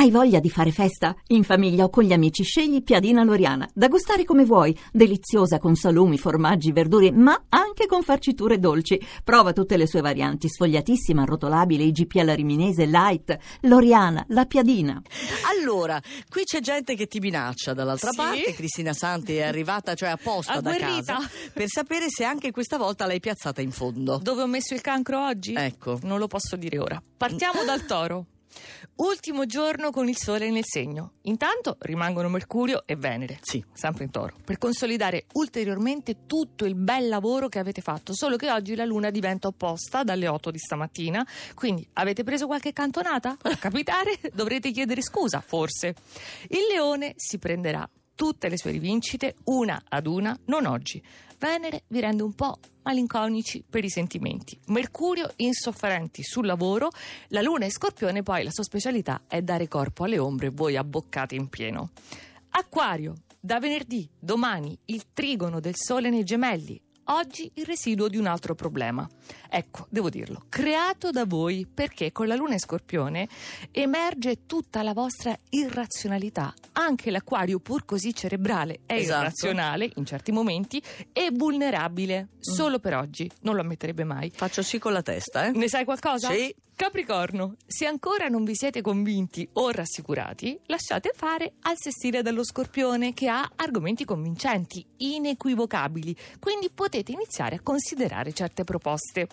Hai voglia di fare festa? In famiglia o con gli amici scegli Piadina Loriana, da gustare come vuoi, deliziosa con salumi, formaggi, verdure, ma anche con farciture dolci. Prova tutte le sue varianti, sfogliatissima, arrotolabile, IGP alla riminese, light, Loriana, la Piadina. Allora, qui c'è gente che ti minaccia dall'altra Sì? parte. Cristina Santi è arrivata, cioè apposta da Agguerrita. casa, per sapere se anche questa volta l'hai piazzata in fondo. Dove ho messo il cancro oggi? Ecco. Non lo posso dire ora. Partiamo dal toro. Ultimo giorno con il sole nel segno. Intanto rimangono Mercurio e Venere. Sì. Sempre in toro. Per consolidare ulteriormente tutto il bel lavoro che avete fatto. Solo che oggi la luna diventa opposta dalle 8 di stamattina. Quindi avete preso qualche cantonata? Può capitare? Dovrete chiedere scusa, forse. Il leone si prenderà tutte le sue rivincite una ad una, non oggi. Venere vi rende un po' malinconici per i sentimenti. Mercurio insofferenti sul lavoro, la Luna e Scorpione poi la sua specialità è dare corpo alle ombre, voi abboccate in pieno. Acquario, da venerdì, domani, il trigono del Sole nei gemelli. Oggi il residuo di un altro problema. Ecco, devo dirlo, creato da voi perché con la luna in scorpione emerge tutta la vostra irrazionalità. Anche l'acquario, pur così cerebrale, è Esatto. irrazionale in certi momenti e vulnerabile. Solo per oggi, non lo ammetterebbe mai. Faccio sì con la testa, eh? Ne sai qualcosa? Sì. Capricorno, se ancora non vi siete convinti o rassicurati, lasciate fare al sestile dello scorpione che ha argomenti convincenti, inequivocabili, quindi potete iniziare a considerare certe proposte.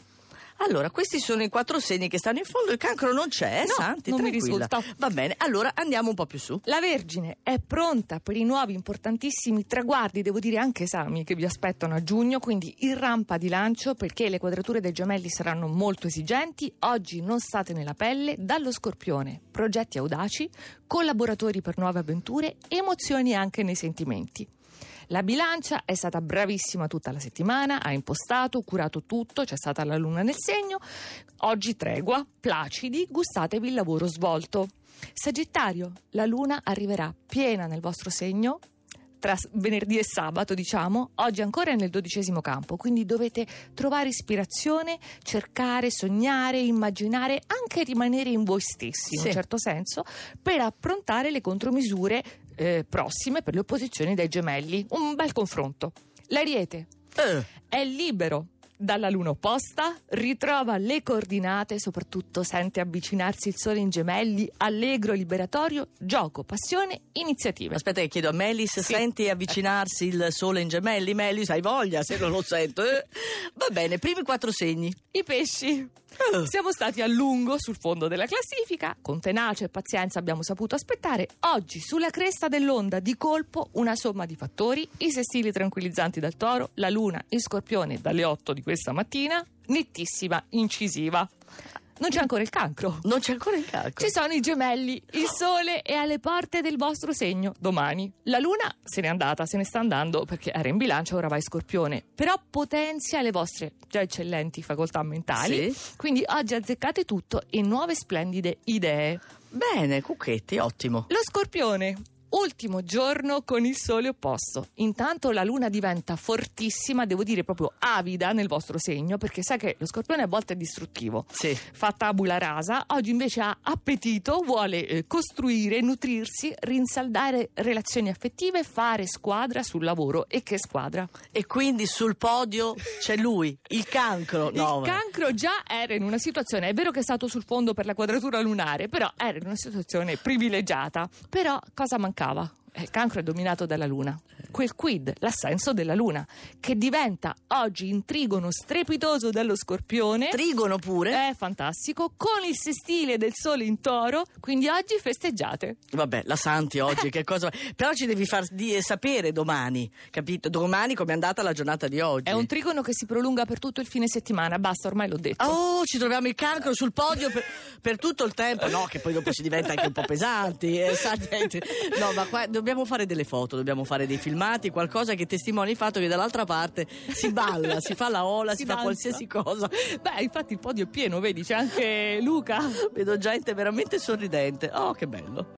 Allora, questi sono i quattro segni che stanno in fondo. Il cancro non c'è, eh, No, Santi? non tranquilla. Va bene, allora andiamo un po' più su. La Vergine è pronta per i nuovi importantissimi traguardi, devo dire anche esami, che vi aspettano a giugno, quindi in rampa di lancio perché le quadrature dei gemelli saranno molto esigenti. Oggi non state nella pelle, dallo scorpione, progetti audaci, collaboratori per nuove avventure, emozioni anche nei sentimenti. La bilancia è stata bravissima tutta la settimana, ha impostato, curato tutto, c'è stata la luna nel segno. Oggi tregua, placidi, gustatevi il lavoro svolto. Sagittario, la luna arriverà piena nel vostro segno tra venerdì e sabato, diciamo, oggi ancora è nel dodicesimo campo, quindi dovete trovare ispirazione, cercare, sognare, immaginare, anche rimanere in voi stessi, in Sì. un certo senso, per approntare le contromisure eh, prossime per le opposizioni dei gemelli. Un bel confronto. L'Ariete Eh, è libero dalla luna opposta, ritrova le coordinate soprattutto sente avvicinarsi il sole in gemelli, allegro, liberatorio, gioco, passione, iniziative. aspetta che chiedo a Melis, Sì. senti avvicinarsi il sole in gemelli? Melis, hai voglia se non lo sento? eh? Va bene, primi quattro segni. I pesci. Siamo stati a lungo sul fondo della classifica, con tenacia e pazienza abbiamo saputo aspettare. Oggi, sulla cresta dell'onda, di colpo, una somma di fattori, i sestili tranquillizzanti dal toro, la luna in scorpione dalle 8 di questa mattina, nettissima, incisiva. Non c'è ancora il cancro. Non c'è ancora il cancro. Ci sono i gemelli, il sole è alle porte del vostro segno domani. La luna se n'è andata, se ne sta andando perché era in bilancia, ora va in scorpione. Però potenzia le vostre già eccellenti facoltà mentali. Sì. Quindi oggi azzeccate tutto e nuove splendide idee. Bene, Cucchetti, ottimo. Lo scorpione. Ultimo giorno con il sole opposto. Intanto la luna diventa fortissima, devo dire proprio avida nel vostro segno, perché sai che lo scorpione a volte è distruttivo Sì. fa tabula rasa, oggi invece ha appetito, vuole eh, costruire, nutrirsi, rinsaldare relazioni affettive, fare squadra sul lavoro. E che squadra? E quindi sul podio c'è lui, il cancro. No, il cancro già era in una situazione, è vero che è stato sul fondo per la quadratura lunare, però era in una situazione privilegiata. Però cosa mancava? fra da. Il cancro è dominato dalla luna. Quel quid, l'assenso della luna, che diventa oggi in trigono strepitoso dello scorpione. Trigono pure. È fantastico, con il sestile del sole in toro, quindi oggi festeggiate. Vabbè, la Santi oggi, che cosa... Però ci devi far di- sapere domani, capito? Domani com'è andata la giornata di oggi. È un trigono che si prolunga per tutto il fine settimana, basta, ormai l'ho detto. Oh, ci troviamo il cancro sul podio per, per tutto il tempo. No, che poi dopo si diventa anche un po' pesanti. eh. No, ma qua dobbiamo fare delle foto, dobbiamo fare dei filmati, qualcosa che testimoni il fatto che dall'altra parte si balla, si fa la ola, si, Si fa qualsiasi cosa. Beh, infatti il podio è pieno, vedi, c'è anche Luca. Vedo gente veramente sorridente. Oh, che bello.